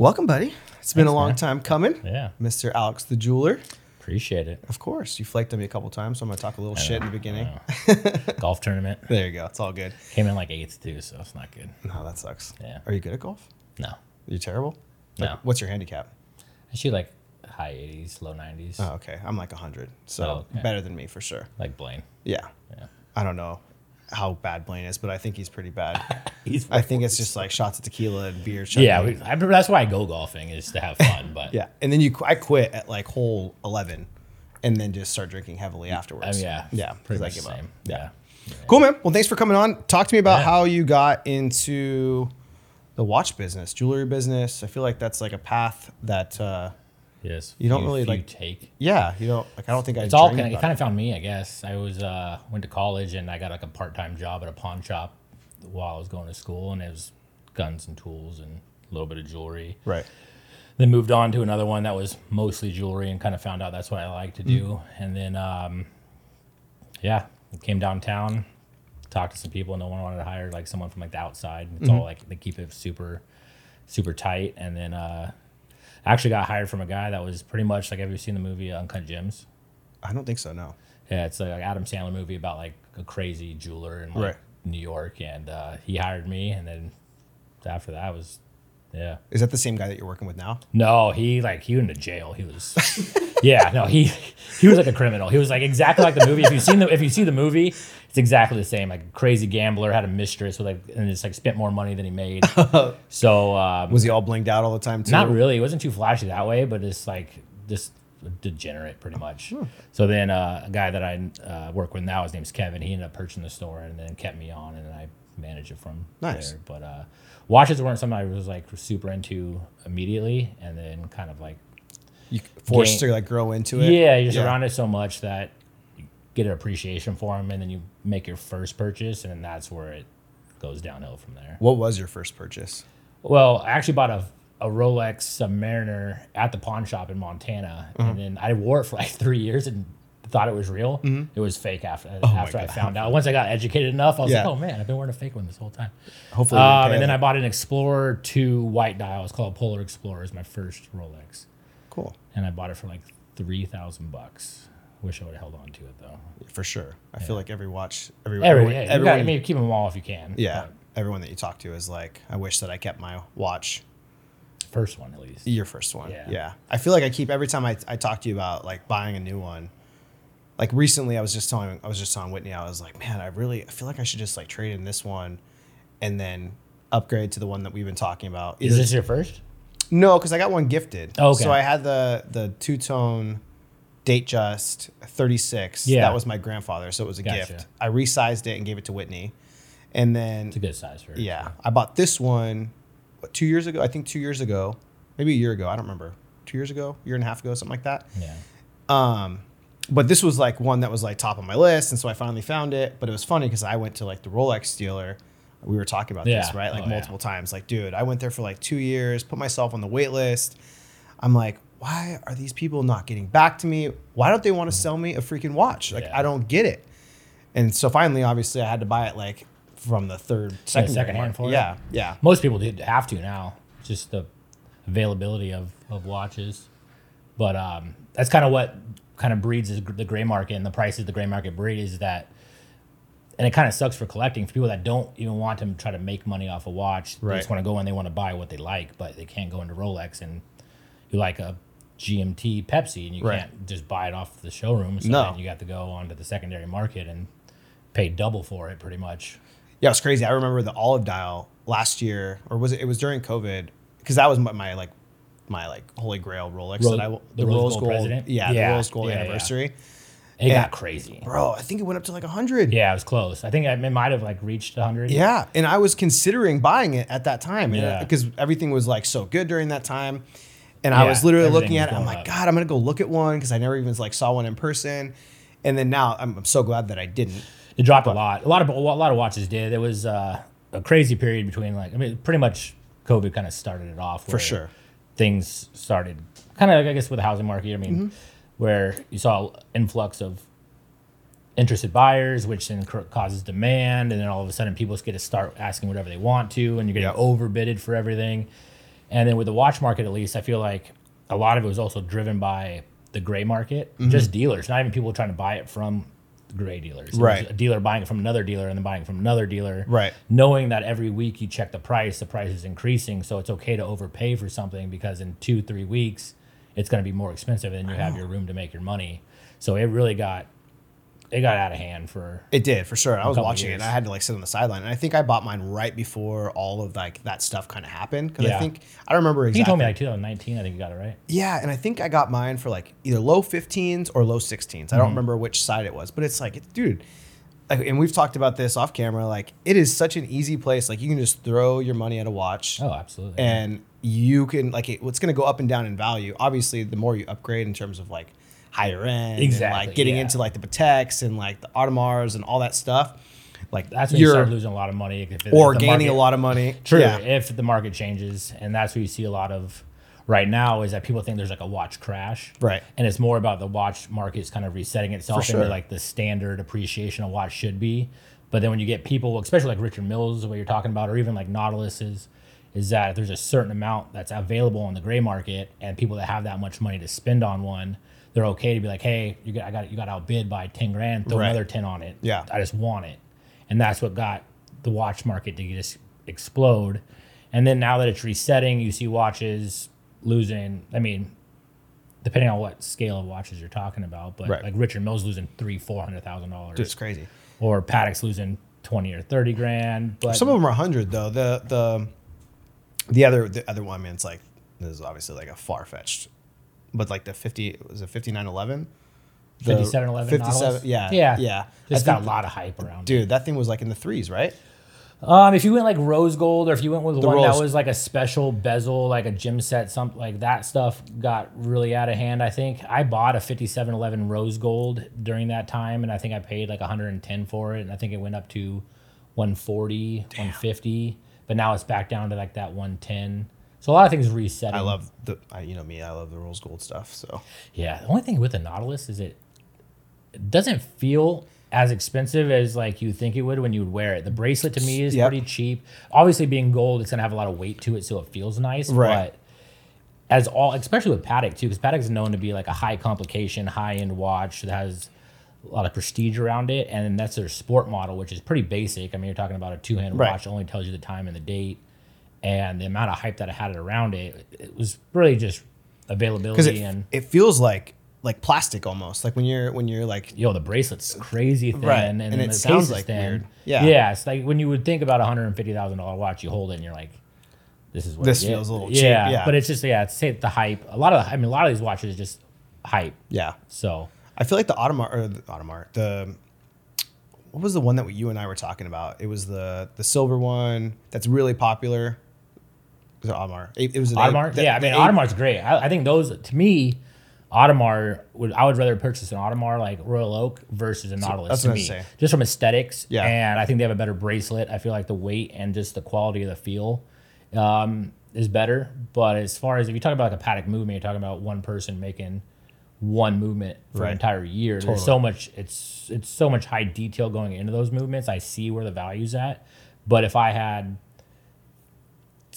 Welcome, buddy. It's been a long man. time coming. Yeah, Mr. Alex the Jeweler. appreciate it. Of course. You flaked on me a couple times, so I'm going to talk a little shit in the beginning. Golf tournament There you go. It's all good. came in like eighth too, so it's not good. No, that sucks. Yeah. Are you good at golf? No, You're you terrible? No. What's your handicap? I shoot like high 80s, low 90s, Oh, okay. I'm like 100. So Oh, okay. better than me for sure. like Blaine. Yeah. Yeah, I don't know how bad Blaine is, but I think he's pretty bad. he's I think it's just like shots of tequila and beer. yeah. We, I, that's why I go golfing is to have fun. But Yeah, and then you, I quit at like hole eleven, and then just start drinking heavily afterwards. I mean, yeah, yeah, pretty I much give the up. same. Yeah. Cool, man. Well, thanks for coming on. Talk to me about Yeah. how you got into the watch business, jewelry business. I feel like that's like a path that, uh, Yes. You don't few- really, few like- take. yeah, you don't like I don't think I. It's all kind of, it kind of found me, I guess. I was uh, went to college and I got like a part time job at a pawn shop while I was going to school, and it was guns and tools and a little bit of jewelry. Right. then moved on to another one that was mostly jewelry and kind of found out that's what I like to do. Mm. And then, um, yeah, came downtown, talked to some people. And no one wanted to hire like someone from like the outside. It's Mm-hmm. all like they keep it super, super tight. And then, uh, I actually got hired from a guy that was pretty much like, have you seen the movie Uncut Gems? I don't think so. No. Yeah, it's like Adam Sandler movie about like a crazy jeweler in like Right. New York. And, uh, he hired me. And then after that I was, yeah. Is that the same guy that you're working with now? No, he like he went to jail. He was, yeah, no, he he was like a criminal. He was like exactly like the movie. If you seen the if you see the movie, it's exactly the same. Like crazy gambler had a mistress with like and just like spent more money than he made. so um, Was he all blinged out all the time too? not really. It wasn't too flashy that way, but it's like just degenerate pretty much. So then uh, a guy that I uh, work with now, his name's Kevin. He ended up purchasing the store and then kept me on, and then I managed it from Nice. there. But uh, watches weren't something I was like super into immediately, and then kind of like You forced Gain- to like grow into it. yeah, you're Yeah. around it so much that you get an appreciation for them, and then you make your first purchase, and then that's where it goes downhill from there. What was your first purchase? Well, I actually bought a a Rolex Submariner at the pawn shop in Montana, Uh-huh. and then I wore it for like three years and thought it was real. Mm-hmm. It was fake after Oh after I found out. Once I got educated enough, I was Yeah. like, oh man, I've been wearing a fake one this whole time. Hopefully. Um, and then it. I bought an Explorer 2 white dial. It's called Polar Explorer. It's my first Rolex, cool and I bought it for like three thousand bucks. Wish I would have held on to it though. for sure. I feel like every watch, every, Every, everyone, yeah, you everyone- gotta, I mean, keep them all if you can. yeah, but everyone that you talk to is like, I wish that I kept my watch first one at least. Your first one. Yeah. Yeah. I feel like I keep every time I, I talk to you about like buying a new one. Like recently I was just telling I was just telling Whitney, I was like, man, I really I feel like I should just like trade in this one and then upgrade to the one that we've been talking about. Is Either- this your first? no, because I got one gifted. Oh, okay. So I had the the two tone Datejust 36. Yeah. That was my grandfather, so it was a Gotcha. gift. I resized it and gave it to Whitney. And then It's a good size for it. yeah, I bought this one what, two years ago. I think two years ago, maybe a year ago. I don't remember. Two years ago, year and a half ago, something like that. Yeah. Um, but this was like one that was like top of my list, and so I finally found it. But it was funny because I went to like the Rolex dealer. We were talking about this, right? Like Oh, yeah. multiple times. Like, dude, I went there for like two years, put myself on the wait list. I'm like, why are these people not getting back to me? Why don't they want to sell me a freaking watch? Like, Yeah. I don't get it. And so finally, obviously, I had to buy it like from the third, second, secondhand for it? Yeah, yeah. Most people did have to now. Just the availability of, of watches. But um, that's kind of what kind of breeds is the gray market and the prices the gray market breed is that and it kind of sucks for collecting for people that don't even want to try to make money off a watch. They just want to go in, they want to buy what they like, but they can't go into Rolex and you like a GMT Pepsi and you Right. can't just buy it off the showroom. So No. then you got to go onto the secondary market and pay double for it pretty much. Yeah, it was crazy. I remember the olive dial last year, or was it? It was during COVID, because that was my, my like my like holy grail Rolex Ro- that I the Rose Gold President? Yeah, Yeah, the Rose Gold yeah, yeah. anniversary. It Yeah. got crazy. Bro, I think it went up to like hundred. Yeah, it was close. I think it might have like reached 100. Yeah, and I was considering buying it at that time, Yeah. because everything was like so good during that time. And I was literally looking at it. I'm like, up. God, I'm gonna go look at one because I never even like saw one in person. And then now I'm, I'm so glad that I didn't. It dropped a lot. A lot of a lot of watches did. There was uh, a crazy period between like I mean, pretty much COVID kind of started it off For sure. Things started kind of I guess with the housing market. I mean, Mm-hmm. where you saw influx of interested buyers, which then causes demand, and then all of a sudden people just get to start asking whatever they want to, and you're getting Yep. overbidded for everything. And then with the watch market, at least, I feel like a lot of it was also driven by the gray market, Mm-hmm. just dealers, not even people trying to buy it from gray dealers. Right. A dealer buying it from another dealer and then buying from another dealer. Right. Knowing that every week you check the price, the price is increasing. So it's okay to overpay for something because in two, three weeks, it's going to be more expensive and you have your room to make your money. So it really got, it got out of hand for It did for sure. I was watching it. years. I had to like sit on the sideline, and I think I bought mine right before all of like that stuff kind of happened. Because I think I don't remember exactly. you told me like 2019. I think you got it right. Yeah, and I think I got mine for like either low 15s or low 16s. I Mm-hmm. don't remember which side it was, but it's like, it- dude, like, and we've talked about this off camera. Like, it is such an easy place. Like, you can just throw your money at a watch, Oh, absolutely. and you can like it, it's going to go up and down in value. Obviously, the more you upgrade in terms of like higher end, and Exactly, like getting yeah. into like the Pateks and like the Audemars and all that stuff, like that's when you you're start losing a lot of money. If it- or if gaining a lot of money. True. Yeah. If the market changes, and that's what you see a lot of right now is that people think there's like a watch crash. Right. And it's more about the watch market's kind of resetting itself For into like the standard appreciation a watch should be. But then when you get people, especially like Richard Milles, what you're talking about, or even like Nautilus is, is that there's a certain amount that's available on the gray market, and people that have that much money to spend on one, they're okay to be like, hey, you got, I got, you got outbid by ten grand, throw Right. another ten on it. Yeah. I just want it, and that's what got the watch market to just explode. And then now that it's resetting, you see watches losing. I mean, depending on what scale of watches you're talking about, but Right. like Richard Milles losing three, four hundred thousand dollars, it's crazy. or Patek's losing twenty or thirty grand. But Some of them are hundred though. The the the other the other one, man, it's like this is obviously like a far fetched, but like the fifty was it fifty nine eleven. 5711 Nautilus? yeah, Yeah. yeah. it's got a lot of hype around. it. Dude, that thing was like in the threes, right? Um, if you went like rose gold, or if you went with one rose- that was like a special bezel, like a gem set, something like that stuff got really out of hand. I think I bought a fifty-seven eleven rose gold during that time, and I think I paid like one hundred and ten for it, and I think it went up to 140, 150, but now it's back down to like that one ten. So a lot of things resetting. I love the, I, you know me, I love the rose gold stuff. So Yeah, the only thing with the Nautilus is it, it doesn't feel as expensive as like you think it would when you would wear it. The bracelet to me is Yep. pretty cheap. Obviously, being gold, it's gonna have a lot of weight to it, so it feels nice. Right. But as all, especially with Patek too, because Patek is known to be like a high complication, high end watch that has a lot of prestige around it, and that's their sport model, which is pretty basic. I mean, you're talking about a two hand Right. watch, only tells you the time and the date, and the amount of hype that I had around it, it was really just availability it, and it feels like like plastic almost like when you're when you're like yo, the bracelet's crazy thin, Right, and, and then it the sounds like thin. weird. Yeah. yeah. It's like when you would think about a hundred and fifty thousand dollar watch, you hold it and you're like, this is what This feels a little cheap, Yeah, yeah. but it's just yeah, it's the hype. A lot of I mean, a lot of these watches just hype. yeah. So I feel like the Audemars or the Audemars the what was the one that you and I were talking about? It was the the silver one that's really popular. Was it Audemars? It, it was an A- Audemars, the- yeah, I mean A- Audemars great. I, I think those to me. Audemars would I would rather purchase an Audemars like Royal Oak versus a Nautilus that's to me, saying. just from aesthetics. Yeah. and I think they have a better bracelet. I feel like the weight and just the quality of the feel um, is better. But as far as if you talk about like a Patek movement, you're talking about one person making one movement for Right. an entire year. Totally. There's so much it's it's so much high detail going into those movements. I see where the value's at. But if I had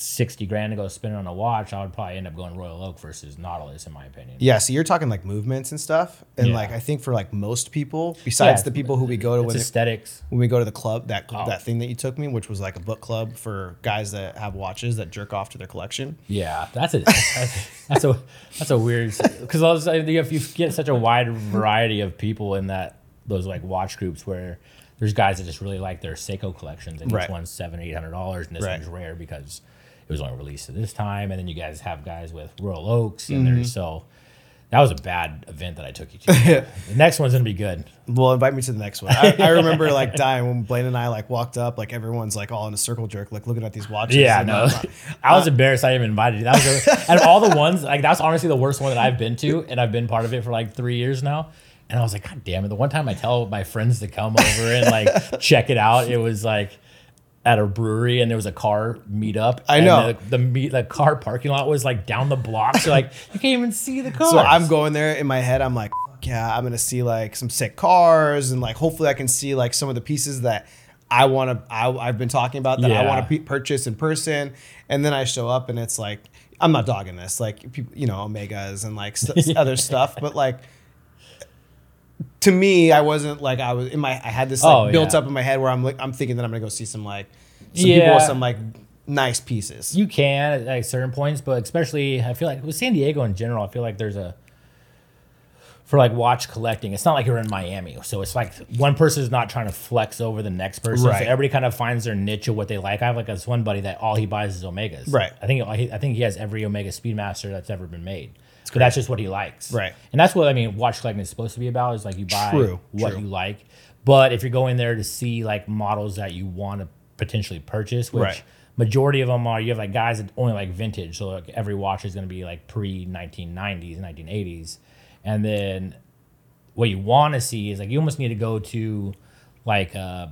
sixty grand to go spend it on a watch, I would probably end up going Royal Oak versus Nautilus, in my opinion. Yeah, so you're talking like movements and stuff, and Yeah. like I think for like most people, besides Yeah, the people who we go to with when, aesthetics. when we go to the club, that Oh. that thing that you took me, which was like a book club for guys that have watches that jerk off to their collection. Yeah, that's a that's, that's a that's a weird because I was like if you get such a wide variety of people in that those like watch groups where there's guys that just really like their Seiko collections and Right. each one's seven eight hundred dollars and this Right. one's rare because it was only released at this time and then you guys have guys with Royal Oaks in Mm-hmm. there's so that was a bad event that I took you to. the next one's gonna be good. Well, invite me to the next one. I, I remember like dying when Blaine and I like walked up, like everyone's like all in a circle jerk, like looking at these watches. Yeah, and, no. uh, I was embarrassed I even invited you. That was a, out all the ones, like that's honestly the worst one that I've been to, and I've been part of it for like three years now. And I was like, God damn it! The one time I tell my friends to come over and like check it out, it was like at a brewery, and there was a car meetup. I and know. the the, meet, the car parking lot was like down the block, so like you can't even see the car. So I'm going there in my head. I'm like, "Fuck yeah, I'm gonna see like some sick cars, and like hopefully I can see like some of the pieces that I want to. I, I've been talking about that I want to pe- purchase in person. And then I show up, and it's like I'm not dogging this, like you know, Omegas and like st- other stuff, but like to me, I wasn't like I was in my. I had this like Oh, built yeah. up in my head where I'm like I'm thinking that I'm gonna go see some like some people Yeah. with some like nice pieces. You can at like certain points, but especially I feel like with San Diego in general, I feel like there's a for like watch collecting. It's not like you're in Miami, so it's like one person is not trying to flex over the next person. Right. So everybody kind of finds their niche of what they like. I have like this one buddy that all he buys is Omegas. Right. I think I think he has every Omega Speedmaster that's ever been made. But that's just what he likes. Right. And that's what I mean. Watch collecting is supposed to be about. Is like you buy True, what true. you like. But if you're going there to see like models that you want to potentially purchase, which Right. majority of them are you have like guys that only like vintage so like every watch is going to be like pre 1990s 1980s and then what you want to see is like you almost need to go to like uh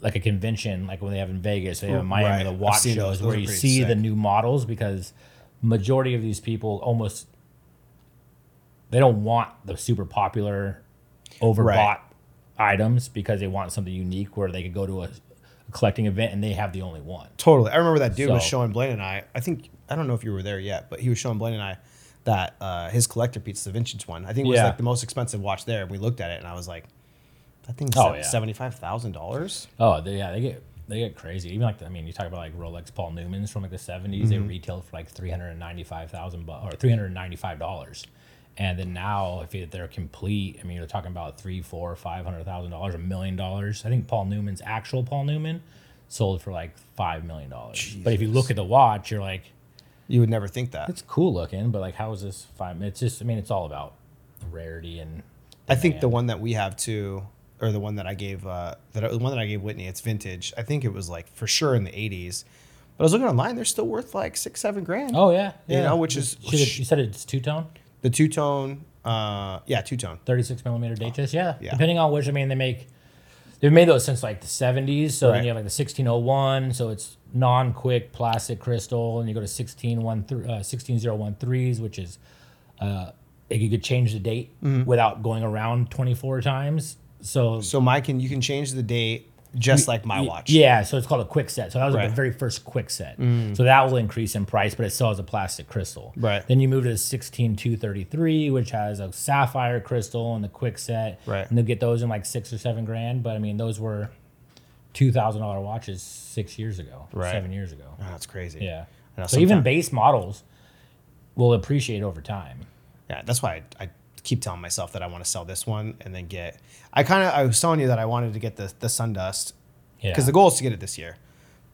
like a convention like when they have in Vegas they have in Miami Right. the watch shows where you see the new models because majority of these people almost they don't want the super popular overbought Right. items because they want something unique where they could go to a, a collecting event and they have the only one Totally. I remember that dude was showing Blaine and I. I think I don't know if you were there yet, but he was showing Blaine and I that uh, his collector piece, the vintage one. I think it was Yeah. like the most expensive watch there. We looked at it and I was like, that thing's Oh, yeah. seventy five thousand dollars. Oh, they, yeah, they get they get crazy. Even like the, I mean, you talk about like Rolex Paul Newmans from like the 70s They retailed for like three hundred ninety five thousand or three hundred ninety five dollars, and then now if they're complete, I mean, you're talking about three, four, five hundred thousand dollars, a million dollars. I think Paul Newman's actual Paul Newman sold for like five million dollars. But if you look at the watch, you're like, You would never think that. it's cool looking, but like, how is this five? It's just, I mean, it's all about rarity and. I think the one that we have too, or the one that I gave, uh, that the one that I gave Whitney, it's vintage. I think it was like for sure in the eighties. But I was looking online; they're still worth like six, seven grand. Oh yeah, You yeah. know, which is- it- you said it's two tone. The two tone, uh, yeah, two tone. 36 millimeter Datejust. Yeah. Yeah. Depending on which, I mean, they make, they've made those since like the 70s. So Right. then you have like the 1601. So it's non quick plastic crystal. And you go to 16013, uh, 16013s, which is, uh, you could change the date Mm-hmm. without going around 24 times. So, So my can you can change the date just like my watch. Yeah. So it's called a quick set. So that was like Right. Mm. the very first quick set. So that will increase in price, but it still has a plastic crystal. Right. Then you move to the 16233, which has a sapphire crystal and the quick set. Right. And they'll get those in like six or seven grand. But I mean, those were $2,000 watches six years ago, Right. seven years ago. Oh, that's crazy. Yeah. So even sometime- base models will appreciate over time. Yeah, that's why I, I keep telling myself that I want to sell this one and then get. I kind of I was telling you that I wanted to get the the Sundust Yeah. because the goal is to get it this year,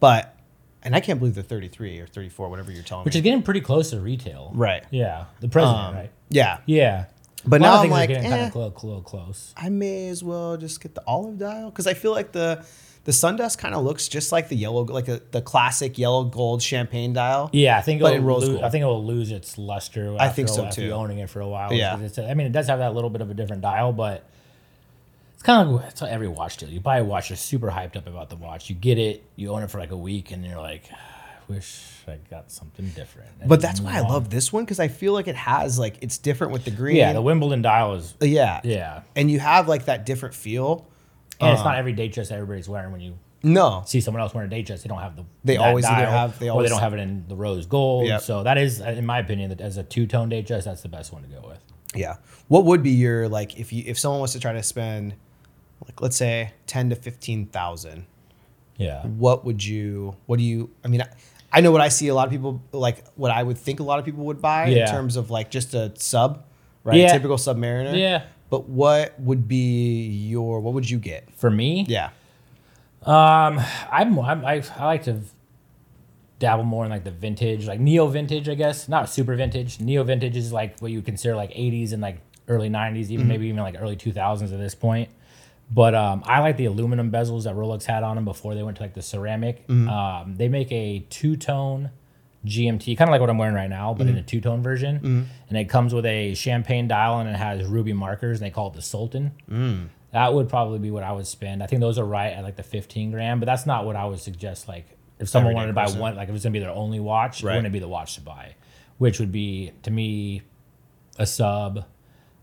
but and I can't believe the 33 or 34, whatever you're telling which me. Which is getting pretty close to retail. right. Yeah. The president, Um, right? Yeah, Yeah. but A lot of now I'm like, getting kind eh, of close, close, close. I may as well just get the olive dial because I feel like the the Sundust kind of looks just like the yellow, like a, the classic yellow gold champagne dial. Yeah, I think But it'll in rose lose, gold. I think it will lose its luster. I think so, after too. owning it for a while. Yeah. It's, I mean, it does have that little bit of a different dial, but it's kind of like it's every watch deal. You buy a watch, you're super hyped up about the watch. You get it, you own it for like a week, and you're like, ah, I wish I got something different. And But that's why I love this one because I feel like it has like it's different with the green. Yeah, the Wimbledon dial is. yeah, Yeah, and you have like that different feel. And it's uh-huh. not every day dress everybody's wearing. When you No, see someone else wearing a day dress, they don't have the. They that always either have- they or always- they don't have it in the rose gold. Yep. So that is, in my opinion, that as a two tone day dress, that's the best one to go with. Yeah. What would be your like if you if someone was to try to spend like let's say ten to fifteen thousand, Yeah. what would you what do you I mean I, I know what I see a lot of people like what I would think a lot of people would buy Yeah. in terms of like just a sub, right? Yeah. Typical Submariner. Yeah. But what would be your what would you get? For me, Yeah. Um, I'm, I'm I, I like to dabble more in like the vintage, like neo vintage, I guess. Not super vintage. Neo vintage is like what you consider like 80s and like early 90s, even maybe even like early 2000s at this point. But um, I like the aluminum bezels that Rolex had on them before they went to like the ceramic. Um, they make a two tone GMT, kind of like what I'm wearing right now, but in a two tone version. And it comes with a champagne dial and it has ruby markers, and they call it the Sultan. That would probably be what I would spend. I think those are right at like the 15 grand, but that's not what I would suggest. Like if someone Everyday wanted to buy person. one, like if it's gonna be their only watch, Right. it wouldn't be the watch to buy, which would be to me a sub.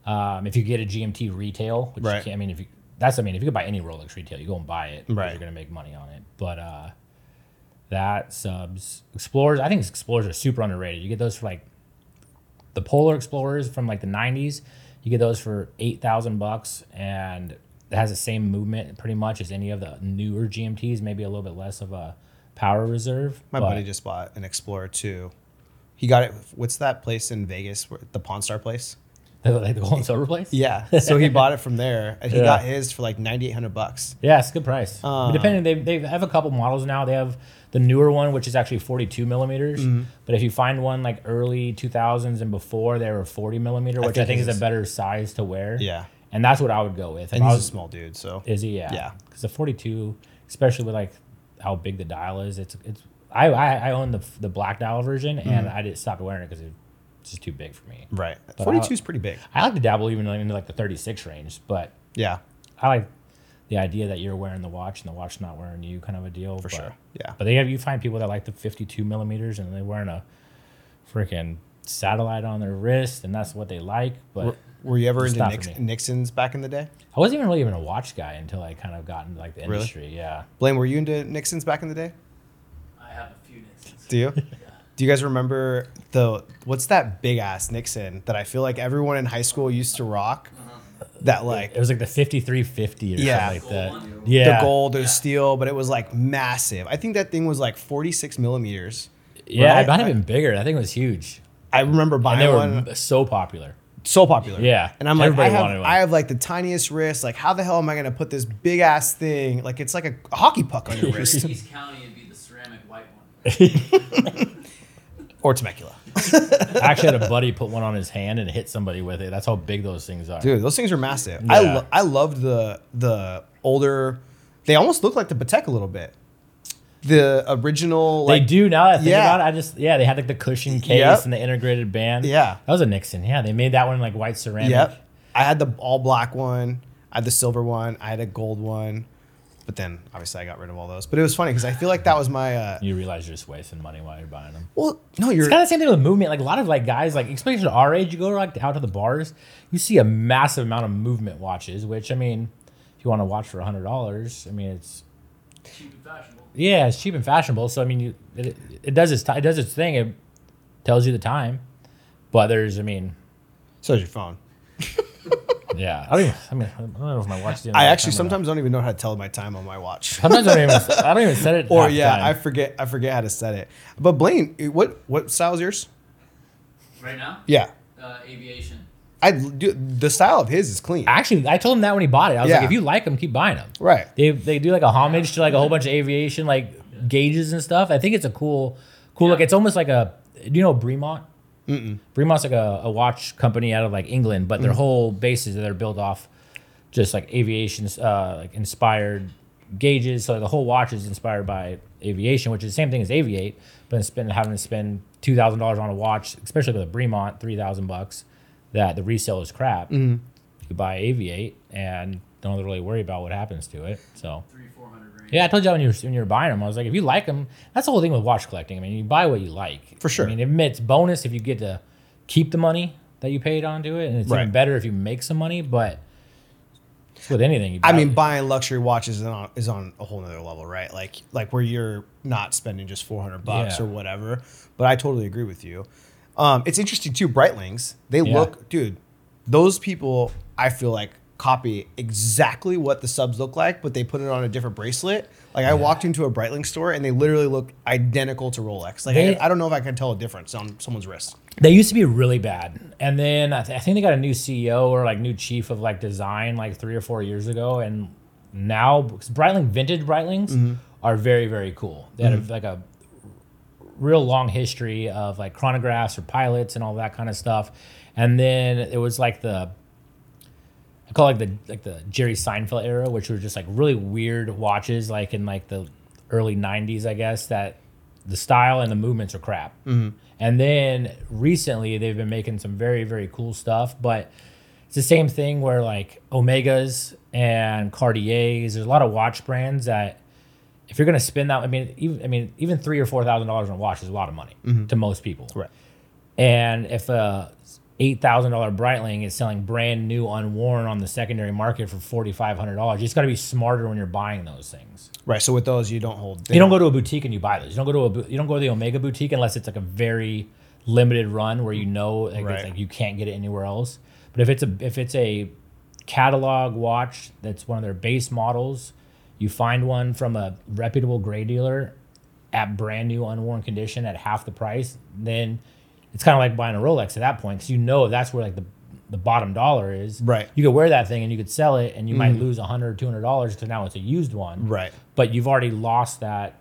Um, if you get a GMT retail, which Right. you can't, I mean, if you that's I mean, if you could buy any Rolex retail, you go and buy it. Right. You're gonna make money on it, but uh, That subs Explorers. I think Explorers are super underrated. You get those for like the Polar Explorers from like the '90s. You get those for eight thousand bucks, and it has the same movement pretty much as any of the newer GMTs. Maybe a little bit less of a power reserve. My buddy just bought an Explorer 2. He got it. What's that place in Vegas? where- The Pawn Star place? like the and silver place. Yeah. So he bought it from there, and he Yeah. got his for like ninety eight hundred bucks. Yeah, it's a good price. But depending, they they have a couple models now. They have the newer one, which is actually 42 millimeters. Mm-hmm. But if you find one like early 2000s and before, they were 40 millimeter, which I think think is a better size to wear. Yeah. and that's what I would go with. If And I he's a small dude, so is he? Yeah, Yeah. Because the 42, especially with like how big the dial is, it's it's. I I, I own the the black dial version, and Mm-hmm. I just stopped wearing it because it's just too big for me. right. But Forty I- is pretty big. I like to dabble even into like the 36 range, but Yeah, I like the idea that you're wearing the watch and the watch not wearing you, kind of a deal. for but, sure. Yeah. But they have you find people that like the 52 millimeters and they're wearing a freaking satellite on their wrist, and that's what they like. But Were, were you ever into Nix. Nixon's back in the day? I wasn't even really even a watch guy until I kind of got into like the Really? industry. Yeah. Blaine, were you into Nixon's back in the day? I have a few Nixons. Do you? Do you guys remember the what's that big ass Nixon that I feel like everyone in high school used to rock? Uh-huh. That like It was like the 5350 or Yeah. something like that. Gold one? Yeah. the gold or steel, but it was like massive. I think that thing was like 46 millimeters. Yeah, Right? it might have been bigger. I think it was huge. I remember And buying they were one so popular. so popular. Yeah. and I'm like, I have, one. I have like the tiniest wrist. Like, how the hell am I gonna put this big ass thing? Like, it's like a, a hockey puck on your wrist East County would be the ceramic white one. or Temecula. I actually had a buddy put one on his hand and hit somebody with it. That's how big those things are. Dude, those things are massive. I Yeah. lo- I loved the the older. They almost look like the Patek a little bit. The original, They like, do now that I think Yeah. about it. I just yeah, they had like the cushion case Yep. and the integrated band. Yeah. that was a Nixon. Yeah, they made that one like white ceramic. Yep. I had the all black one. I had the silver one. I had a gold one. But then obviously I got rid of all those. But it was funny because I feel like that was my. Uh, You realize you're just wasting money while you're buying them. well, no, you're. It's kind of the same thing with movement. Like a lot of like guys, like especially at our age, you go like out to the bars, you see a massive amount of movement watches. Which I mean, if you want to watch for a hundred dollars, I mean it's Cheap and fashionable. yeah, it's cheap and fashionable. So I mean, you it, it does its ti- it does its thing. It tells you the time, but there's I mean so is your phone. yeah. I don't even, I mean I don't know if my watch. didn't I actually time or not. sometimes don't even know how to tell my time on my watch. Sometimes I don't even I don't even set it. or half yeah, time. I forget. I forget how to set it. But Blaine, what what style is yours? Right now, Yeah, uh, aviation. I do, the style of his is clean. Actually, I told him that when he bought it. I was Yeah. like, if you like them, keep buying them. Right. They they do like a homage to like a whole bunch of aviation like gauges and stuff. I think it's a cool cool look. It's almost like a do you know Bremont? Mm-mm. Bremont's like a, a watch company out of like England, but their Mm. whole base is that they're built off just like aviation uh, like inspired gauges. So the whole watch is inspired by aviation, which is the same thing as aviate, but instead of having to spend two thousand dollars on a watch, especially with a Bremont, three thousand bucks, that the resale is crap. Mm-hmm. You buy aviate and don't really worry about what happens to it. So Three, four hundred range. Yeah, I told you when you were, when you were buying them, I was like, if you like them, that's the whole thing with watch collecting. I mean, you buy what you like. For sure. I mean, it's bonus if you get to keep the money that you paid onto it, and it's Right. even better if you make some money. But it's with anything, you I buy- mean, buying luxury watches is on, is on a whole nother level, right? Like like where you're not spending just four hundred bucks Yeah. or whatever. But I totally agree with you. Um, it's interesting too. Breitlings, they Yeah. look, dude. Those people, I feel like copy exactly what the subs look like, but they put it on a different bracelet. Like I walked into a Breitling store and they literally look identical to Rolex. Like They- I, I don't know if I can tell a difference on someone's wrist. They used to be really bad, and then I, th- I think they got a new CEO or like new chief of like design like three or four years ago, and now Breitling vintage Breitlings mm-hmm. are very very cool. They had a, mm-hmm. like a real long history of like chronographs or pilots and all that kind of stuff, and then it was like the call like the like the Jerry Seinfeld era, which were just like really weird watches, like in like the early '90s, I guess. That the style and the movements are crap. Mm-hmm. And then recently, they've been making some very very cool stuff, but it's the same thing where like Omegas and Cartiers. There's a lot of watch brands that if you're gonna spend that, I mean, even I mean, even three or four thousand dollars on a watch is a lot of money mm-hmm. to most people. Right. And if a eight thousand dollar Breitling is selling brand new, unworn on the secondary market for forty five hundred dollars. You just got to be smarter when you're buying those things. Right. So with those, you don't hold. You don't go to a boutique and you buy those. You don't go to a you don't go to the Omega boutique unless it's like a very limited run where you know like, it's Right. like you can't get it anywhere else. But if it's a if it's a catalog watch that's one of their base models, you find one from a reputable gray dealer at brand new unworn condition at half the price, then it's kind of like buying a Rolex at that point because you know that's where like the the bottom dollar is. Right. You could wear that thing and you could sell it and you might mm-hmm. lose a hundred or two hundred dollars because now it's a used one Right. but you've already lost that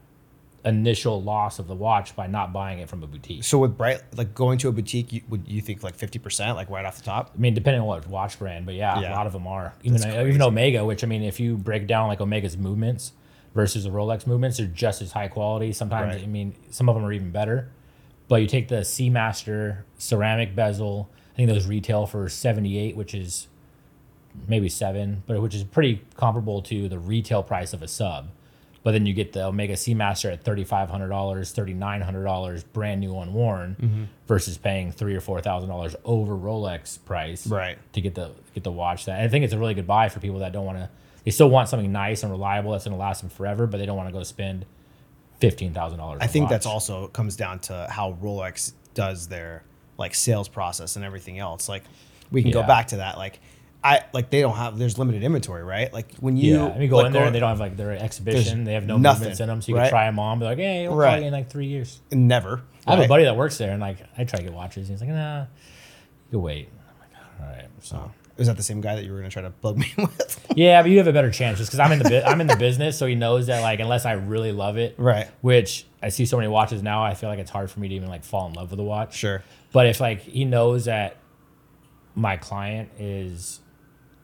initial loss of the watch by not buying it from a boutique. So with bright, like going to a boutique, you, would you think like fifty percent, like right off the top? I mean, depending on what watch brand, but yeah, Yeah. a lot of them are. Even even. Omega, which I mean, if you break down like Omega's movements versus the Rolex movements, they're just as high quality. Sometimes Right. I mean, some of them are even better. But you take the Seamaster ceramic bezel. I think those retail for seventy eight, which is maybe seven, but which is pretty comparable to the retail price of a sub. But then you get the Omega Seamaster at thirty five hundred dollars, thirty nine hundred dollars, brand new unworn, Mm-hmm. versus paying three or four thousand dollars over Rolex price Right. to get the get the watch. That and I think it's a really good buy for people that don't want to. They still want something nice and reliable that's going to last them forever, but they don't want to go spend fifteen thousand dollars. I think that's also comes down to how Rolex does their like sales process and everything else. Like we can go back to that. Like I like they don't have there's limited inventory, right? Like when you Yeah, I mean, go like, in there and they don't have like their exhibition. They have no nothing, movements in them, so you right? can try them on. Be like, hey, we'll Right. in like three years. never. I have a buddy that works there, and like I try to get watches. And he's like, nah, you wait. I'm like, all right. So oh. Is that the same guy that you were gonna try to bug me with? yeah, but you have a better chance just because I'm in the bu- I'm in the business, so he knows that like unless I really love it, right. which I see so many watches now, I feel like it's hard for me to even like fall in love with a watch. Sure. But if like he knows that my client is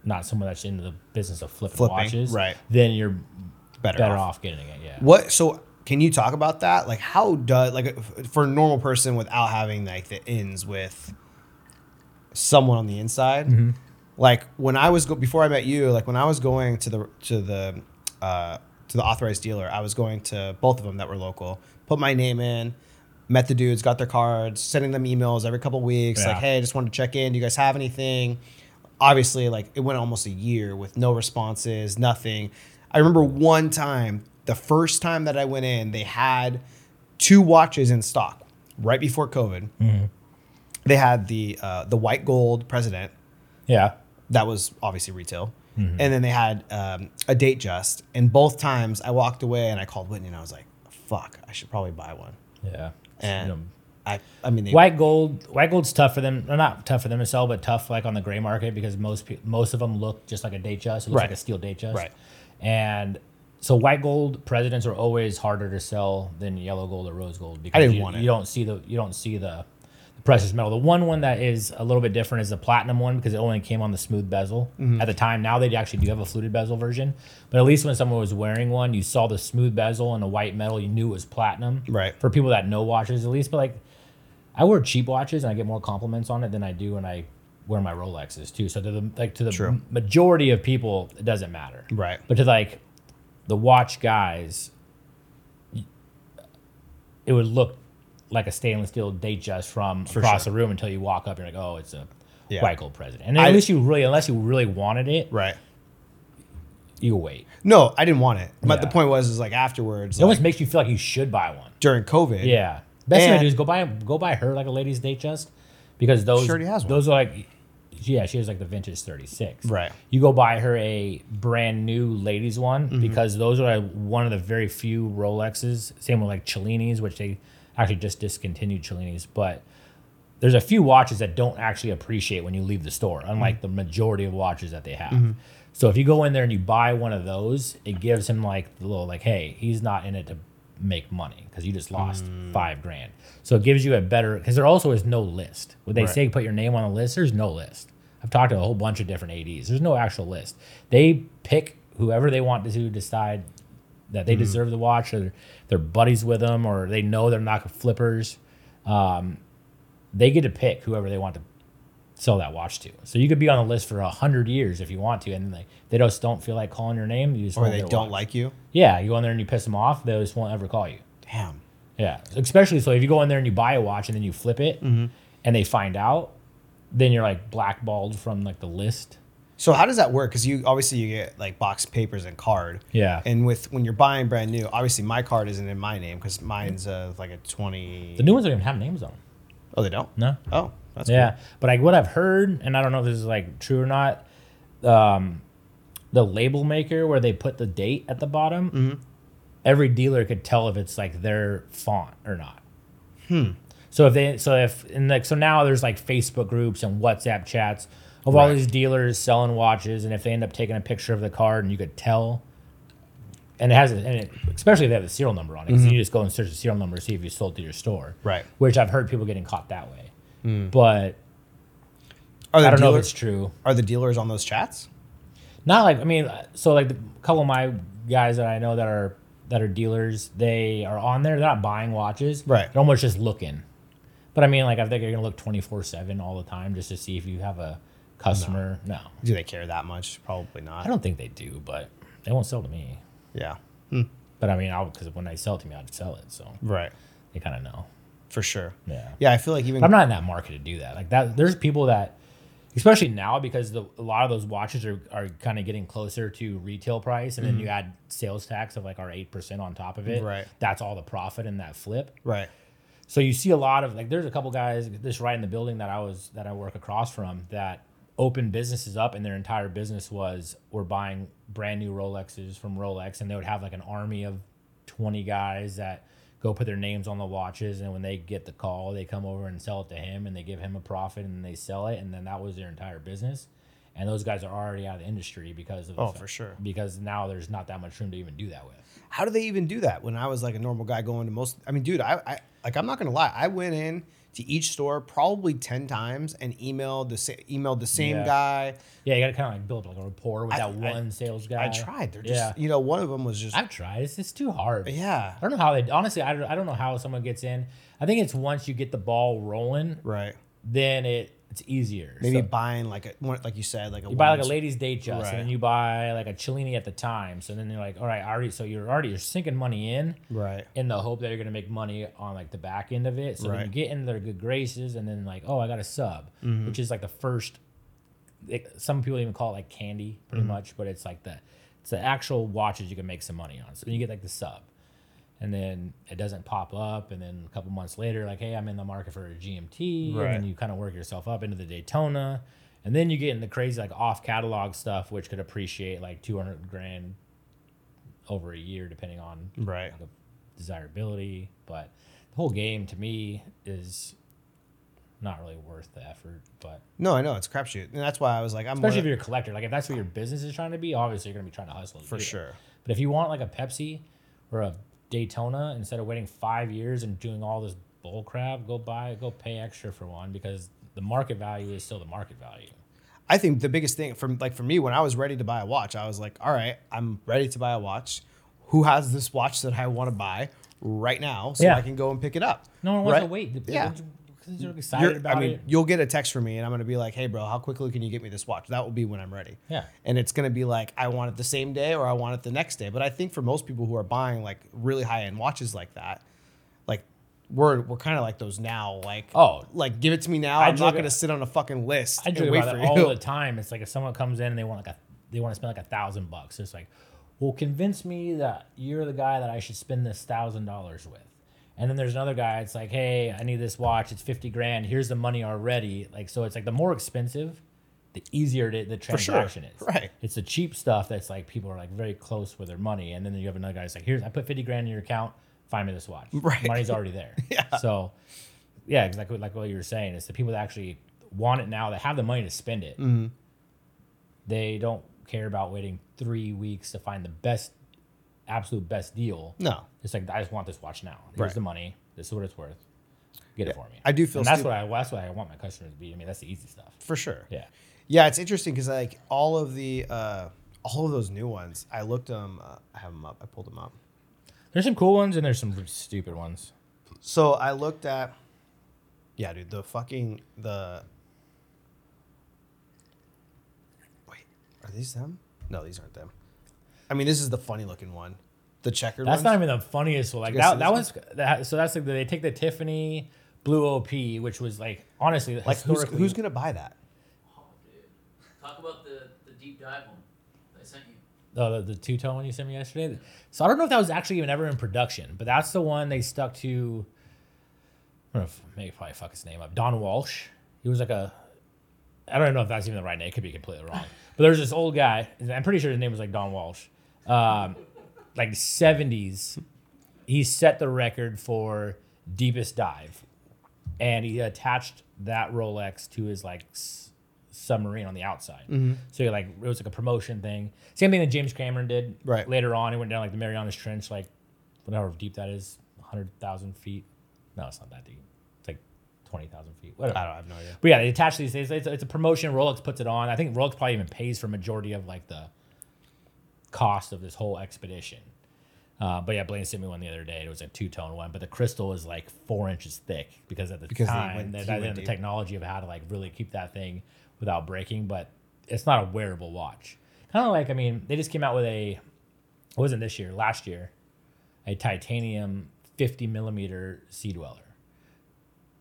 not someone that's into the business of flipping, Flipping, watches, right. Then you're Better, better off. off getting it. Yeah. What? So can you talk about that? Like how does like for a normal person without having like the ins with someone on the inside? Mm-hmm. Like when I was go before I met you, like when I was going to the to the uh, to the authorized dealer, I was going to both of them that were local. Put my name in, met the dudes, got their cards, sending them emails every couple weeks. Like, hey, I just wanted to check in. Do you guys have anything? Obviously, like it went almost a year with no responses, nothing. I remember one time, the first time that I went in, they had two watches in stock right before COVID. They had the uh, the white gold president Yeah. That was obviously retail. And then they had um, a Datejust. And both times I walked away and I called Whitney and I was like, fuck, I should probably buy one. Yeah. And You know, I, I mean, they, White gold, white gold's tough for them. Or not tough for them to sell, but tough like on the gray market because most pe- most of them look just like a Datejust. It looks Right. like a steel Datejust. Right. And so white gold presidents are always harder to sell than yellow gold or rose gold because didn't you, want it. you don't see the you don't see the precious metal. The one one that is a little bit different is the platinum one because it only came on the smooth bezel Mm-hmm. at the time. Now they actually do have a fluted bezel version, but at least when someone was wearing one, you saw the smooth bezel and the white metal. You knew it was platinum. Right. For people that know watches, at least, but like I wear cheap watches and I get more compliments on it than I do when I wear my Rolexes too. So to the like to the True. majority of people, it doesn't matter. Right. But to like the watch guys, it would look like a stainless steel Datejust from across sure. the room until you walk up. And You're like, oh, it's a Yeah. white gold president. And at I- least you really, unless you really wanted it, right. you wait. No, I didn't want it. But the point was, is like afterwards, It like, almost makes you feel like you should buy one. during COVID. Yeah. Best thing to do is go buy go buy her like a ladies Datejust because those She already has one. those are like yeah she has like the vintage 36 Right. you go buy her a brand new ladies one Mm-hmm. because those are like one of the very few rolexes same with like Cellini's which they actually just discontinued Cellini's but there's a few watches that don't actually appreciate when you leave the store unlike Mm-hmm. the majority of watches that they have so if you go in there and you buy one of those it gives him like the little like hey he's not in it to make money because you just lost Mm. five grand so it gives you a better because there also is no list when they Right. say put your name on a list there's no list i've talked to a whole bunch of different ads there's no actual list they pick whoever they want to decide that Mm. they deserve the watch or they're buddies with them or they know they're not flippers um, they get to pick whoever they want to sell that watch to. So you could be on the list for a hundred years if you want to, and like they just don't feel like calling your name. You just Or they don't watch. like you. Yeah, you go in there and you piss them off. They just won't ever call you. Damn. Yeah, especially so if you go in there and you buy a watch and then you flip it, Mm-hmm. and they find out, then you're like blackballed from like the list. So how does that work? Because you obviously you get like box papers and card. Yeah. And with when you're buying brand new, obviously my card isn't in my name because mine's uh, like a twenty. The new ones don't even have names on them. oh, they don't. No. Oh, that's yeah, Cool. but like what I've heard, and I don't know if this is like true or not. Um, the label maker where they put the date at the bottom, Mm-hmm. every dealer could tell if it's like their font or not. Hmm. So if they, so if and like so now there's like Facebook groups and WhatsApp chats of all these dealers selling watches, and if they end up taking a picture of the card and you could tell. And it has, a, and it, especially if they have the serial number on it, 'cause you just go and search the serial number to see if you sold to your store. Mm-hmm. Right. Which I've heard people getting caught that way. But Are the I don't know if it's true. Are the dealers on those chats? Not like I mean, so like the couple of my guys that I know that are that are dealers, they are on there. They're not buying watches. Right. They're almost just looking. But I mean, like I think you're gonna look twenty four seven all the time just to see if you have a customer. No. Do they care that much? Probably not. I don't think they do, but they won't sell to me. Yeah. But I mean, I'll because when they sell to me, I'd sell it. So Right. they kind of know. For sure. Yeah. Yeah, I feel like even But I'm not in that market to do that. Like that, there's people that, especially now, because the, a lot of those watches are, are kind of getting closer to retail price, and then you add sales tax of like our eight percent on top of it. Mm-hmm. Right. That's all the profit in that flip. right. So you see a lot of like, there's a couple guys this right in the building that I was that I work across from that opened businesses up, and their entire business was we're buying brand new Rolexes from Rolex, and they would have like an army of twenty guys that go put their names on the watches, and when they get the call, they come over and sell it to him, and they give him a profit, and they sell it, and then that was their entire business. And those guys are already out of the industry because of Oh, fact- for sure. because now there's not that much room to even do that with. How do they even do that? When I was like a normal guy going to most, I mean, dude, I, I like I'm not gonna lie, I went in to each store probably ten times and emailed the sa- emailed the same Yeah. guy. Yeah, you got to kind of like build like a rapport with I- that I- one sales guy. I tried. They're just, yeah. you know, one of them was just, I've tried. It's just too hard. yeah, I don't know how they. Honestly, I don't, I don't know how someone gets in. I think it's once you get the ball rolling, right. then it it's easier. Maybe So buying like a, one- like you said, like a you buy like a ladies' Datejust, Right. and then you buy like a Cellini at the time. So then you're like, all right, already. So you're already you're sinking money in, right. in the hope that you're gonna make money on like the back end of it. So then you get into their good graces, and then like, oh, I got a sub, Mm-hmm. which is like the first. It, some people even call it like candy, pretty Mm-hmm. much, but it's like the it's the actual watches you can make some money on. So then you get like the sub, and then it doesn't pop up, and then a couple months later, like, hey, I'm in the market for a GMT, and then you kind of work yourself up into the Daytona, and then you get in the crazy like off catalog stuff, which could appreciate like 200 grand over a year, depending on Right. like, desirability. But the whole game to me is not really worth the effort. But No, I know it's crapshoot, and that's why I was like, I'm especially if you're a collector, like if that's what your business is trying to be, obviously you're gonna be trying to hustle for it. sure. But if you want like a Pepsi or a Daytona, instead of waiting five years and doing all this bull crap, go buy, go pay extra for one because the market value is still the market value. I think the biggest thing from like for me when I was ready to buy a watch, I was like, all right, I'm ready to buy a watch. Who has this watch that I want to buy right now so Yeah. I can go and pick it up? No one wants Right? to wait. Yeah. You're excited You're- about I mean, it. you'll get a text from me and I'm going to be like, "Hey bro, how quickly can you get me this watch?" That will be when I'm ready. Yeah. And it's going to be like I want it the same day or I want it the next day. But I think for most people who are buying like really high-end watches like that, like we're we're kind of like those now, like Oh. like give it to me now. I I'm not going to sit on a fucking list I and wait about for it all you. the time. It's like if someone comes in and they want like a they want to spend like a thousand bucks. It's like, well, convince me that you're the guy that I should spend this thousand dollars with. And then there's another guy. It's like, hey, I need this watch. It's fifty grand. Here's the money already. Like, so it's like the more expensive, the easier it, the sure. transaction is. Right. It's the cheap stuff that's like people are like very close with their money, and then you have another guy that's like, here's I put fifty grand in your account. Find me this watch. Right. Money's already there. Yeah. So, yeah, exactly like what you were saying. It's the people that actually want it now that have the money to spend it. Mm-hmm. They don't care about waiting three weeks to find the best, absolute best deal. No. It's like I just want this watch now. Here's Right. the money. This is what it's worth. Get it for me. I do feel And that's stu- what I. That's what I want my customers to be. I mean, that's the easy stuff. For sure. Yeah. Yeah, it's interesting because like all of the uh all of those new ones, I looked them. Uh, I have them up. I pulled them up. There's some cool ones and there's some stupid ones. So I looked at. Yeah, dude, the fucking the. Wait, are these them? No, these aren't them. I mean, this is the funny looking one, the checkered. That's ones. not even the funniest one. Like that. That this was that. So that's like they take the Tiffany, Blue OP, which was like honestly Like who's, historically who's gonna buy that? Oh. Talk about the, the deep dive one I sent you. Oh, the, the two tone one you sent me yesterday. So I don't know if that was actually even ever in production, but that's the one they stuck to. I'm gonna f- maybe probably fuck his name up. Don Walsh. He was like a. I don't know if that's even the right name. It could be completely wrong. But there's this old guy. I'm pretty sure his name was like Don Walsh. Um, like 70s, he set the record for deepest dive, and he attached that Rolex to his like s- submarine on the outside. So he like it was like a promotion thing. Same thing that James Cameron did. Right. Later on, he went down like the Marianas Trench, like whatever deep that is, hundred thousand feet. No, it's not that deep. It's like twenty thousand feet. Whatever. I don't I have no idea. But yeah, they attach these things. It's, it's a promotion. Rolex puts it on. I think Rolex probably even pays for majority of like the cost of this whole expedition. Uh, but yeah, Blaine sent me one the other day. It was a two tone one, but the crystal is like four inches thick because at the Because time they, he they the technology of how to like really keep that thing without breaking. But it's not a wearable watch. Kind of like I mean, they just came out with a. It wasn't this year, last year, a titanium 50 millimeter sea dweller.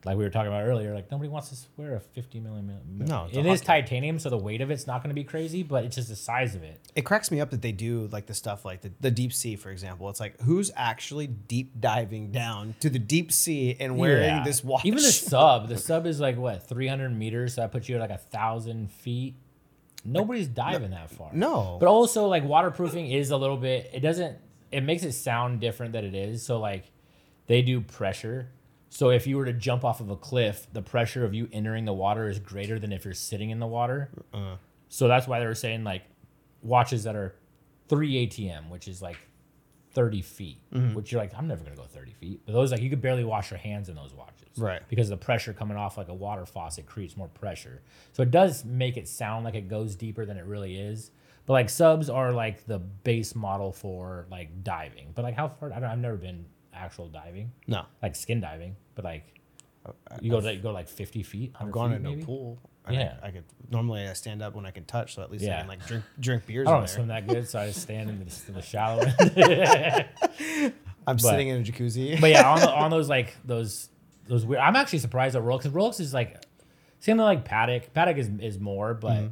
Like we were talking about earlier, like nobody wants to wear a 50 millimeter. No, it is titanium, so the weight of it's not going to be crazy, but it's just the size of it. It cracks me up that they do like the stuff like the, the deep sea, for example. It's like who's actually deep diving down to the deep sea and wearing Yeah. this watch? Even the sub, the sub is like what 300 meters, so that puts you at like a thousand feet. Nobody's diving that far. no. But also like waterproofing is a little bit. It doesn't. It makes it sound different than it is. So like, they do pressure. So if you were to jump off of a cliff, the pressure of you entering the water is greater than if you're sitting in the water. Uh. So that's why they were saying like watches that are three ATM, which is like 30 feet, Mm-hmm. which you're like, I'm never gonna go 30 feet. But those like you could barely wash your hands in those watches. Right. Because the pressure coming off like a water faucet creates more pressure. So it does make it sound like it goes deeper than it really is. But like subs are like the base model for like diving. But like how far I don't I've never been actual diving. no, Like skin diving. But like you go to, you go like 50 feet. I've 100 gone feet into maybe? a pool. Yeah. I, I could normally I stand up when I can touch, so at least I can like drink drink beers. I don't there. swim that good, so I just stand in the, in the shallow end. I'm sitting in a jacuzzi. But yeah, on, the, on those like those those weird. I'm actually surprised at Rolex because Rolex is like same thing like Patek. Patek is is more, but Mm-hmm.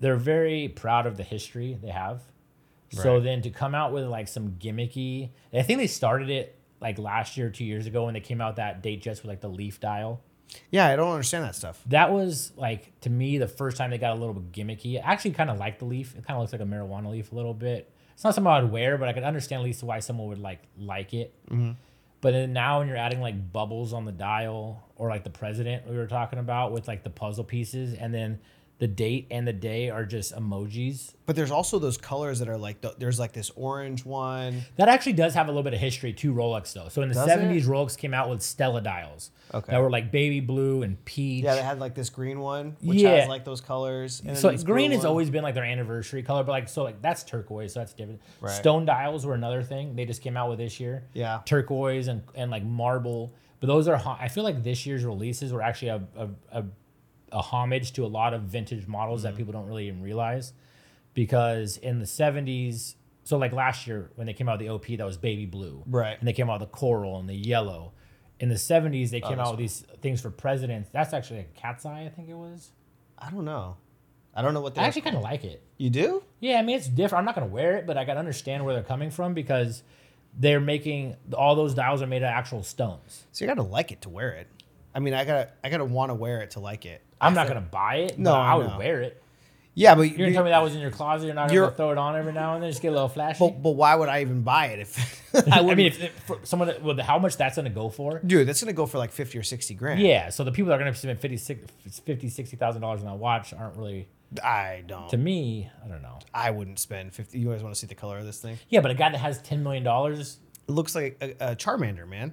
they're very proud of the history they have. So then to come out with like some gimmicky, I think they started it like last year, two years ago when they came out that Datejust with like the leaf dial. yeah, I don't understand that stuff. That was like to me the first time they got a little bit gimmicky. I actually kind of like the leaf. It kind of looks like a marijuana leaf a little bit. It's not something I'd wear, but I could understand at least why someone would like like it. Mm-hmm. But then now when you're adding like bubbles on the dial or like the president we were talking about with like the puzzle pieces, and then the date and the day are just emojis. But there's also those colors that are like the, there's like this orange one. That actually does have a little bit of history to Rolex though. So in the Does it? 70s, Rolex came out with Stella dials Okay. that were like baby blue and peach. Yeah, they had like this green one, which Yeah. has like those colors. And so then this green blue has one. always been like their anniversary color, but like so like that's turquoise, so that's different. Right. Stone dials were another thing they just came out with this year. Yeah. turquoise and and like marble, but those are I feel like this year's releases were actually a a, a, a homage to a lot of vintage models Mm-hmm. that people don't really even realize, because in the seventies. So like last year when they came out with the OP that was baby blue, Right. And they came out with the coral and the yellow. In the seventies they came this out with these things for presidents. That's actually a cat's eye, I think it was. I don't know. I don't know what they I actually kind of like it. You do? Yeah, I mean it's different. I'm not gonna wear it, but I can understand where they're coming from because they're making all those dials are made of actual stones. So you gotta like it to wear it. I mean, I gotta I gotta want to wear it to like it. I'm not gonna buy it. No, No, I I would know. wear it. Yeah, but You're gonna tell me that was in your closet. You're not You're- gonna throw it on every now and then, just get a little flashy. But, but why would I even buy it if I, I mean, if, if for someone that, with how much that's gonna go for? dude, that's gonna go for like fifty or sixty grand. Yeah, so the people that are gonna spend 50, 50 60000 dollars on that watch aren't really I don't. to me. I don't know. I wouldn't spend fifty. You guys want to see the color of this thing? Yeah, but a guy that has ten million dollars. Looks like a, a Charmander, man.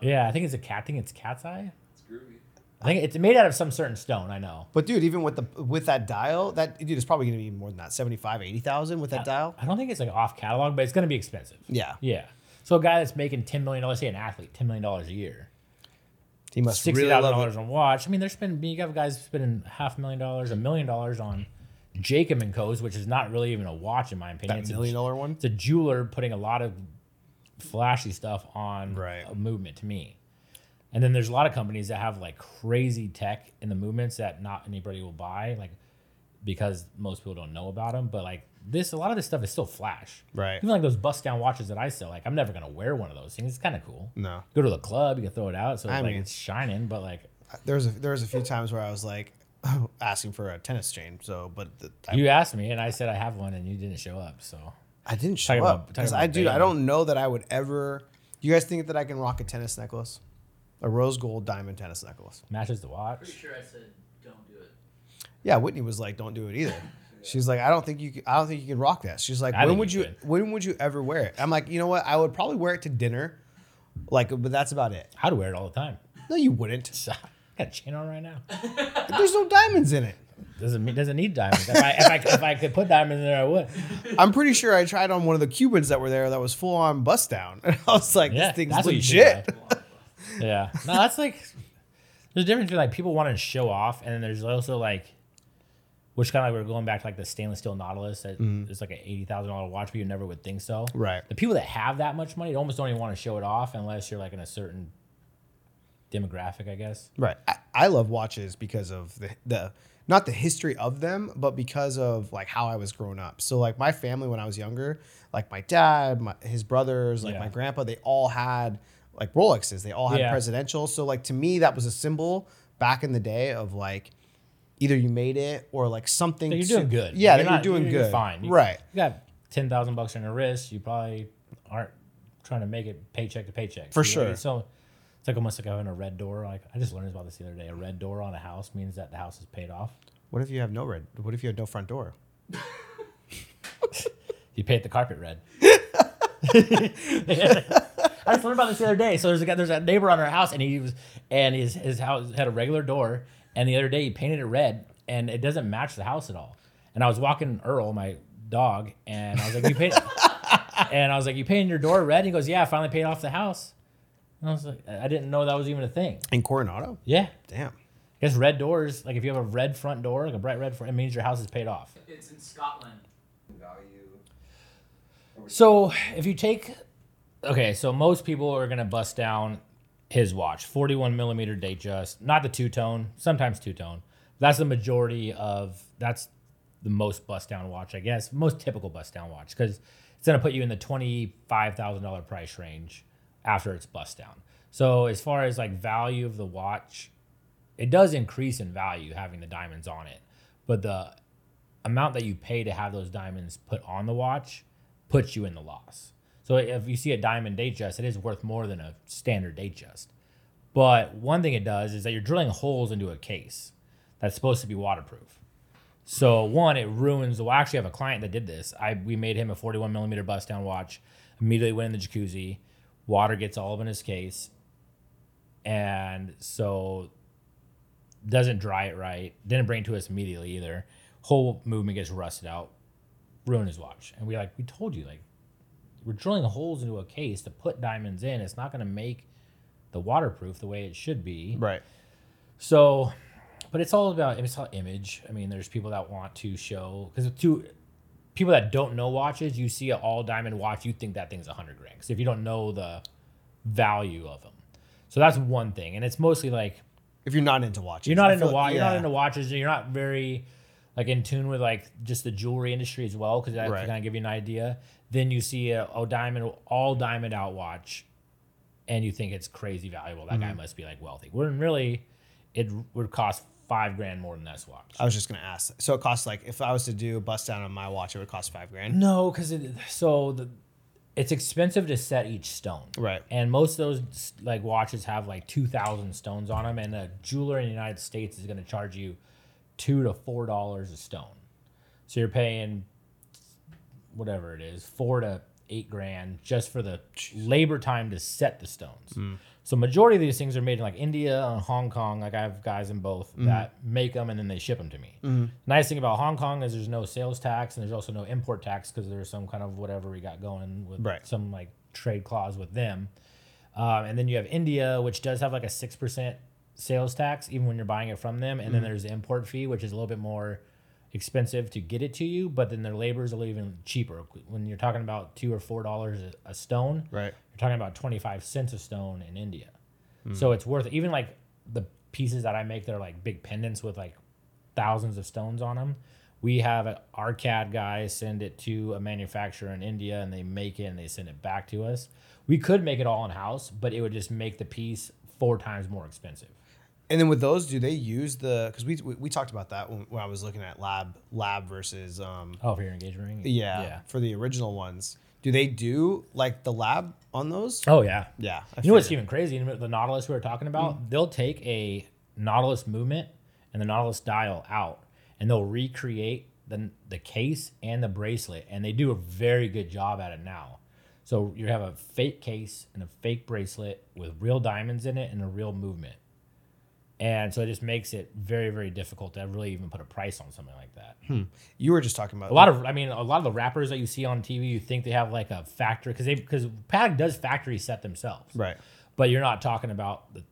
Yeah, I think it's a cat. I think it's cat's eye. it's groovy. I think it's made out of some certain stone. I know. But dude, even with the with that dial, that dude is probably gonna be more than that 75, 80,000 with that dial. I don't think it's like off catalog, but it's gonna be expensive. Yeah, Yeah. So a guy that's making ten million dollars, let's say an athlete, ten million dollars a year, he must sixty really thousand love dollars on watch. I mean, they're spending. You got guys spending half a million dollars, a million dollars on Jacob and Co's, which is not really even a watch in my opinion. That It's a- million dollar one. It's a jeweler putting a lot of flashy stuff on Right. a movement to me. And then there's a lot of companies that have like crazy tech in the movements that not anybody will buy, like because most people don't know about them. But like this, a lot of this stuff is still flash. Right. Even like those bust down watches that I sell, like I'm never gonna wear one of those things. It's kind of cool. No. Go to the club, you can throw it out, so I it's like mean- it's shining. But like There was a, there was a few times where I was like asking for a tennis chain. So, but the, I, you asked me, and I said I have one, and you didn't show up. So I didn't show Talking up because I dude I don't know that I would ever. You guys think that I can rock a tennis necklace, a rose gold diamond tennis necklace? matches the watch. Pretty sure I said don't do it. Yeah, Whitney was like, "Don't do it either." She's like, "I don't think you. Can, I don't think you can rock that." She's like, I "When would you you? could. When would you ever wear it?" I'm like, "You know what? I would probably wear it to dinner, like, but that's about it." I'd wear it all the time. No, you wouldn't. So, I got a chain on right now. There's no diamonds in it. Doesn't mean doesn't need diamonds. If I, if I if I could put diamonds in there, I would. I'm pretty sure I tried on one of the Cubans that were there that was full on bust down, and I was like, Yeah, "This thing's that's what you legit." Yeah. No, that's like there's a difference between like people want to show off, and then there's also like, which kind of like we're going back to like the stainless steel Nautilus that that is like an eighty thousand dollar watch, but you never would think so. Right. The people that have that much money, almost don't even want to show it off unless you're like in a certain demographic, I guess. Right. I, I love watches because of the, the not the history of them, but because of like how I was growing up. So like my family when I was younger, like my dad, my, his brothers, like Yeah. my grandpa, they all had like Rolexes. They all had Yeah. presidential. So like to me that was a symbol back in the day of like either you made it or like something So you're to- doing good. Yeah, you're that not- you're doing you're good. Fine. You- right. You got ten thousand bucks on your wrist. You probably aren't trying to make it paycheck to paycheck. For You know what I mean? sure. So it's like almost like having a red door. Like I just learned about this the other day. A red door on a house means that the house is paid off. What if you have no red? What if you have no front door? You paint the carpet red. I just learned about this the other day. So there's a guy, there's a neighbor on our house, and he was, and his his house had a regular door, and the other day he painted it red, and it doesn't match the house at all. And I was walking Earl, my dog, and I was like, "You paint," and I was like, "You painted your door red?" And He goes, "Yeah, I finally paid off the house." And I was like, "I didn't know that was even a thing." In Coronado? Yeah, Damn. I guess red doors, like if you have a red front door, like a bright red front, it means your house is paid off. It's in Scotland. value. So if you take, okay, so most people are gonna bust down his watch, forty-one millimeter Datejust, not the two tone, sometimes two tone. That's the majority of that's the most bust down watch, I guess, most typical bust down watch because it's gonna put you in the twenty-five thousand dollar price range after it's bust down. So as far as like value of the watch, it does increase in value having the diamonds on it, but the amount that you pay to have those diamonds put on the watch puts you in the loss. So if you see a diamond date Datejust, it is worth more than a standard date Datejust. But one thing it does is that you're drilling holes into a case that's supposed to be waterproof. So one, it ruins. Well, I have a client that did this. I we made him a 41 millimeter bust down watch. Immediately went in the jacuzzi. Water gets all up in his case, and so doesn't dry it right. Didn't bring it to us immediately either. Whole movement gets rusted out. Ruin his watch. And we like we told you like we're drilling holes into a case to put diamonds in. It's not going to make the waterproof the way it should be. Right. So, but it's all about it's all image. I mean, there's people that want to show because to people that don't know watches, you see an all diamond watch, you think that thing's a hundred grand. Because if you don't know the value of them, so that's one thing, and it's mostly like If you're not into watches. you're not into feel- wa- you're not into watches. You're not very like in tune with like just the jewelry industry as well, because that Right. kind of give you an idea. Then you see a, a diamond, all diamond out watch, and you think it's crazy valuable. That Mm-hmm. guy must be like wealthy. When really, it would cost five grand more than this watch. I was just gonna ask. So it costs like if I was to do a bust down on my watch, it would cost five grand. No, because it so the it's expensive to set each stone. Right. And most of those like watches have like two thousand stones on them, and a jeweler in the United States is going to charge you two to four dollars a stone. So you're paying whatever it is, four to eight grand just for the labor time to set the stones. Mm. So majority of these things are made in like India and Hong Kong. Like I have guys in both mm-hmm. that make them and then they ship them to me. Mm-hmm. Nice thing about Hong Kong is there's no sales tax and there's also no import tax because there's some kind of whatever we got going with Right. some like trade clause with them. Um, and then you have India, which does have like a six percent sales tax, even when you're buying it from them. And then mm-hmm. there's the import fee, which is a little bit more expensive to get it to you, but then their labor is a little even cheaper. When you're talking about two or four dollars a- stone, Right. you're talking about twenty five cents a stone in India. Hmm. So it's worth even like the pieces that I make. They're like big pendants with like thousands of stones on them. We have a, our CAD guys send it to a manufacturer in India and they make it and they send it back to us. We could make it all in house, but it would just make the piece four times more expensive. And then with those, do they use the? Because we, we we talked about that when, when I was looking at lab lab versus um Oh, for your engagement ring? yeah, Yeah. for the original ones. Do they do like the lab on those? Oh, yeah. Yeah, I You know what's even crazy? The Nautilus we were talking about, they'll take a Nautilus movement and the Nautilus dial out, and they'll recreate the the case and the bracelet, and they do a very good job at it now. So you have a fake case and a fake bracelet with real diamonds in it and a real movement, and so it just makes it very very difficult to really even put a price on something like that. You were just talking about A lot of, I mean, a lot of the rappers that you see on TV, you think they have like a factory because they because Patek does factory set themselves right. but you're not talking about the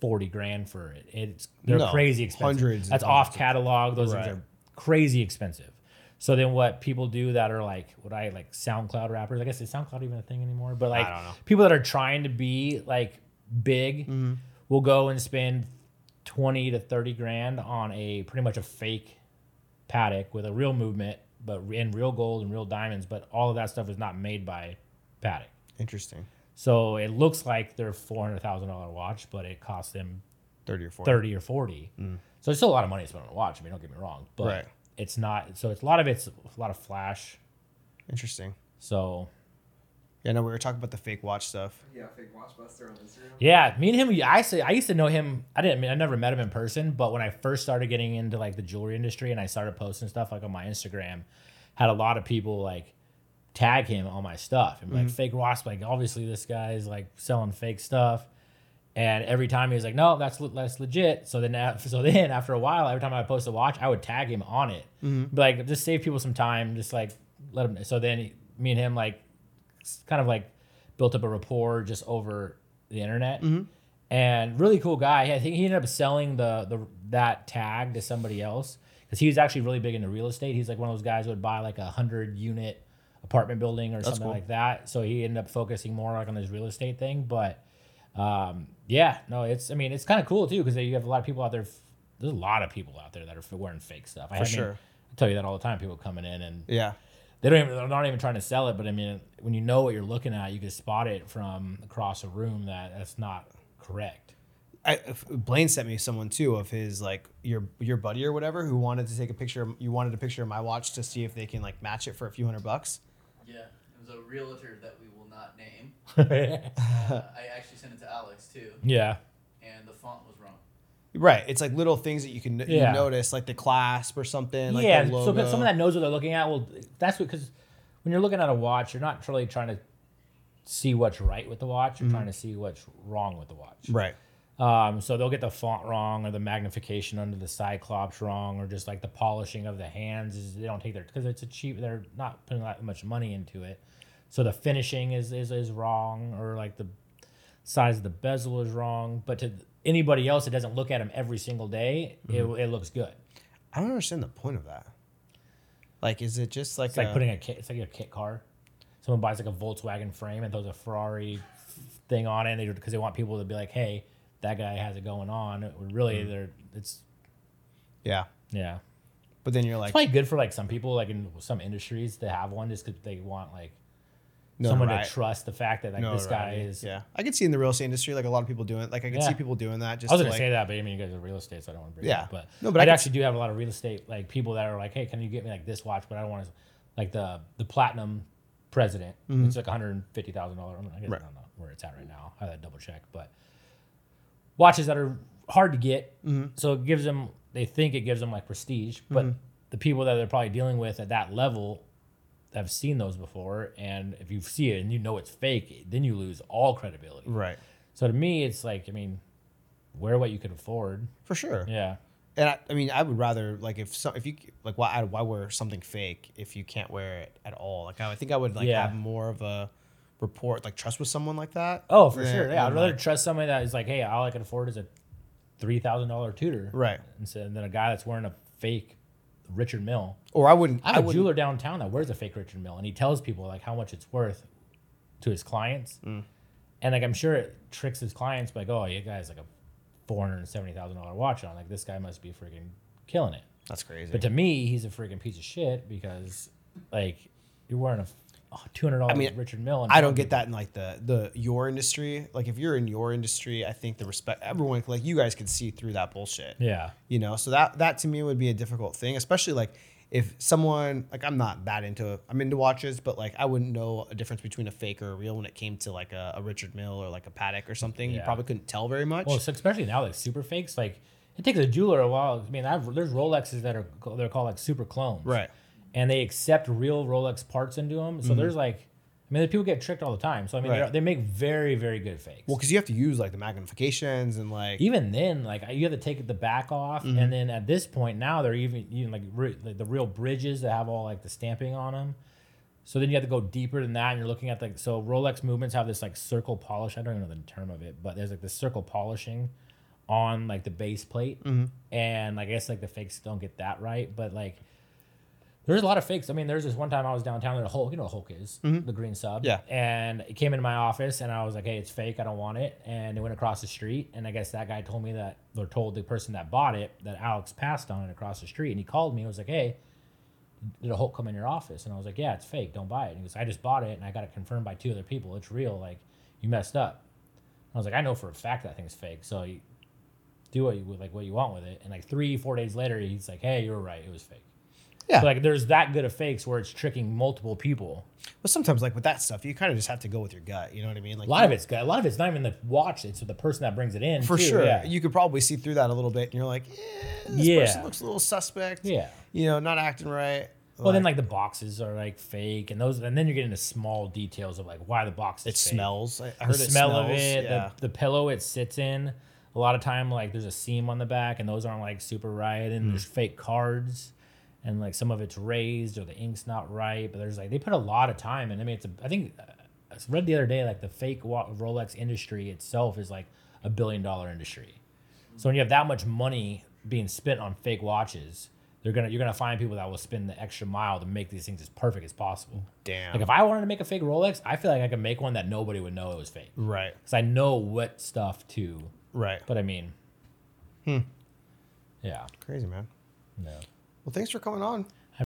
40 grand for it. It's they're No, crazy expensive. hundreds That's off catalog. Those Right. things are crazy expensive. So then what people do that are like what I like SoundCloud rappers. I guess is SoundCloud even a thing anymore? But like people that are trying to be like big Mm-hmm. will go and spend 20 to 30 grand on a pretty much a fake Patek with a real movement but in real gold and real diamonds, but all of that stuff is not made by Patek. Interesting. So it looks like they're four hundred thousand dollar watch, but it costs them Thirty or forty. thirty or forty. Mm. So it's still a lot of money to spend on a watch. I mean, don't get me wrong, but Right. it's not. So it's a lot of it's a lot of flash. Interesting. So Yeah, no, we were talking about the fake watch stuff. Yeah, fake watch buster on Instagram. yeah, me and him. I used to, I used to know him. I didn't. I, mean, I never met him in person, but when I first started getting into like the jewelry industry and I started posting stuff like on my Instagram, had a lot of people like tag him on my stuff and be like mm-hmm. fake watch. Like obviously this guy's like selling fake stuff. And every time he was like, "No, that's le- that's legit." So then, so then after a while, every time I post a watch, I would tag him on it, mm-hmm. Be like just save people some time, just like let him. So then he- me and him like s- kind of like built up a rapport just over the internet, and really cool guy. I think he ended up selling the the that tag to somebody else because he was actually really big into real estate. He's like one of those guys who would buy like a hundred unit apartment building or something cool. like that. So he ended up focusing more like on this real estate thing, but um, yeah, no, it's I mean it's kind of cool too because you have a lot of people out there. There's a lot of people out there that are wearing fake stuff. I For mean, sure. I tell you that all the time. People coming in and Yeah. They don't even they're not even trying to sell it, but I mean when you know what you're looking at, you can spot it from across a room that that's not correct. I, Blaine sent me someone too of his like your your buddy or whatever who wanted to take a picture. of- You wanted a picture of my watch to see if they can like match it for a few hundred bucks. Yeah, it was a realtor that we will not name. Uh, I actually sent it to Alex too, yeah. and the font was wrong. Right. It's like little things that you can you notice, like the clasp or something. Like yeah, so someone that knows what they're looking at, well, that's what because when you're looking at a watch, you're not really trying to see what's right with the watch. You're trying to see what's wrong with the watch. right. Um, so they'll get the font wrong or the magnification under the cyclops wrong or just like the polishing of the hands is they don't take their because it's a cheap they're not putting that much money into it. So the finishing is, is is wrong or like the size of the bezel is wrong. But to anybody else that doesn't look at them every single day, it, mm-hmm. it looks good. I don't understand the point of that. Like, is it just like, It's like putting a kit. It's like a kit car. Someone buys like a Volkswagen frame and throws a Ferrari thing on it because they want people to be like, "Hey, that guy has it going on." Really, mm. they're it's yeah. yeah. But then you're like It's probably good for like some people, like in some industries, to have one just because they want like someone notori- to trust the fact that like this guy is. Yeah, I could see in the real estate industry like a lot of people doing it. Like I could Yeah. see people doing that. Just I was to, gonna like, say that, but I mean, you guys are real estate, so I don't want to bring Yeah. it up. But No, no, but I actually do have a lot of real estate like people that are like, "Hey, can you get me like this watch?" But I don't want to, like the the platinum president. It's like one hundred fifty thousand dollars. I, mean, I guess Mm-hmm. Right. I don't know where it's at right now. I had to double check, but watches that are hard to get. Mm-hmm. So it gives them. They think it gives them like prestige, but Mm-hmm. the people that they're probably dealing with at that level have seen those before, and if you see it and you know it's fake, then you lose all credibility. right So to me, it's like I mean, wear what you can afford. for sure. Yeah. And I, I mean, I would rather like if some if you like why why wear something fake if you can't wear it at all. Like I think I would like Yeah. have more of a report like trust with someone like that. Oh, for than- sure. Yeah, I'd rather like- trust somebody that is like, hey, all I can afford is a three thousand dollar Tudor, Right. Instead than a guy that's wearing a fake Richard Mille. or I wouldn't. I I have a would jeweler downtown that wears a fake Richard Mille, and he tells people like how much it's worth to his clients. Mm. and like I'm sure it tricks his clients by like, oh, you guys like a four hundred seventy thousand dollar watch on. Like this guy must be freaking killing it. That's crazy. But to me, he's a freaking piece of shit because like you're wearing a two hundred dollars I mean, Richard Mille. And I don't get that in like the the your industry. Like if you're in your industry, I think the respect everyone like you guys could see through that bullshit. Yeah. You know, so that that to me would be a difficult thing, especially like if someone like I'm not that into I'm into watches, but like I wouldn't know a difference between a fake or a real when it came to like a, a Richard Mille or like a Patek or something. You probably couldn't tell very much. Well, so especially now, like super fakes, like it takes a jeweler a while. I mean, I've, there's Rolexes that are they're called like super clones, Right. And they accept real Rolex parts into them. So there's like, I mean, people get tricked all the time. So I mean, Mm-hmm. Right. they're- make very very good fakes. well, because you have to use like the magnifications and like even then, like you have to take the back off, Mm-hmm. and then at this point now they're even even like, re- like the real bridges that have all like the stamping on them. So then you have to go deeper than that, and you're looking at like so Rolex movements have this like circle polish. I don't even know the term of it, but there's like this circle polishing on like the base plate, Mm-hmm. and like, I guess like the fakes don't get that right, but like. There's a lot of fakes. I mean, there's this one time I was downtown. There, a Hulk. You know, what Hulk is the green sub. Mm-hmm. Yeah. And it came into my office, and I was like, "Hey, it's fake. I don't want it." And it went across the street, and I guess that guy told me that, or told the person that bought it that Alex passed on it across the street. And he called me. and was like, "Hey, did a Hulk come in your office?" And I was like, "Yeah, it's fake. Don't buy it." And he goes, "I just bought it, and I got it confirmed by two other people. It's real. Like, you messed up." I was like, "I know for a fact that thing's fake. So you do what you like what you want with it." And like three, four days later, he's like, "Hey, you were right. It was fake." Yeah. So like, there's that good of fakes where it's tricking multiple people. But sometimes like with that stuff, you kind of just have to go with your gut. You know what I mean? Like A lot of it's good. A lot of it's not even the watch. It's the person that brings it in. for too, sure. Yeah. You could probably see through that a little bit, and you're like, eh, this Yeah. person looks a little suspect. Yeah. You know, not acting right. well, then like the boxes are like fake, and those, and then you're getting into small details of like why the box is it fake. smells. I, I the heard smell it of it, Yeah. the, the pillow it sits in. A lot of time, like there's a seam on the back, and those aren't like super right, and Mm. there's fake cards, and like some of it's raised or the ink's not right. But there's like they put a lot of time, and I mean it's a, I think uh, I read the other day like the fake Rolex industry itself is like a billion dollar industry. So when you have that much money being spent on fake watches, they're gonna you're gonna find people that will spend the extra mile to make these things as perfect as possible. Damn. Like if I wanted to make a fake Rolex, I feel like I could make one that nobody would know it was fake right. because I know what stuff to. Right. But I mean, Hmm. yeah, Crazy man. no. Well, thanks for coming on.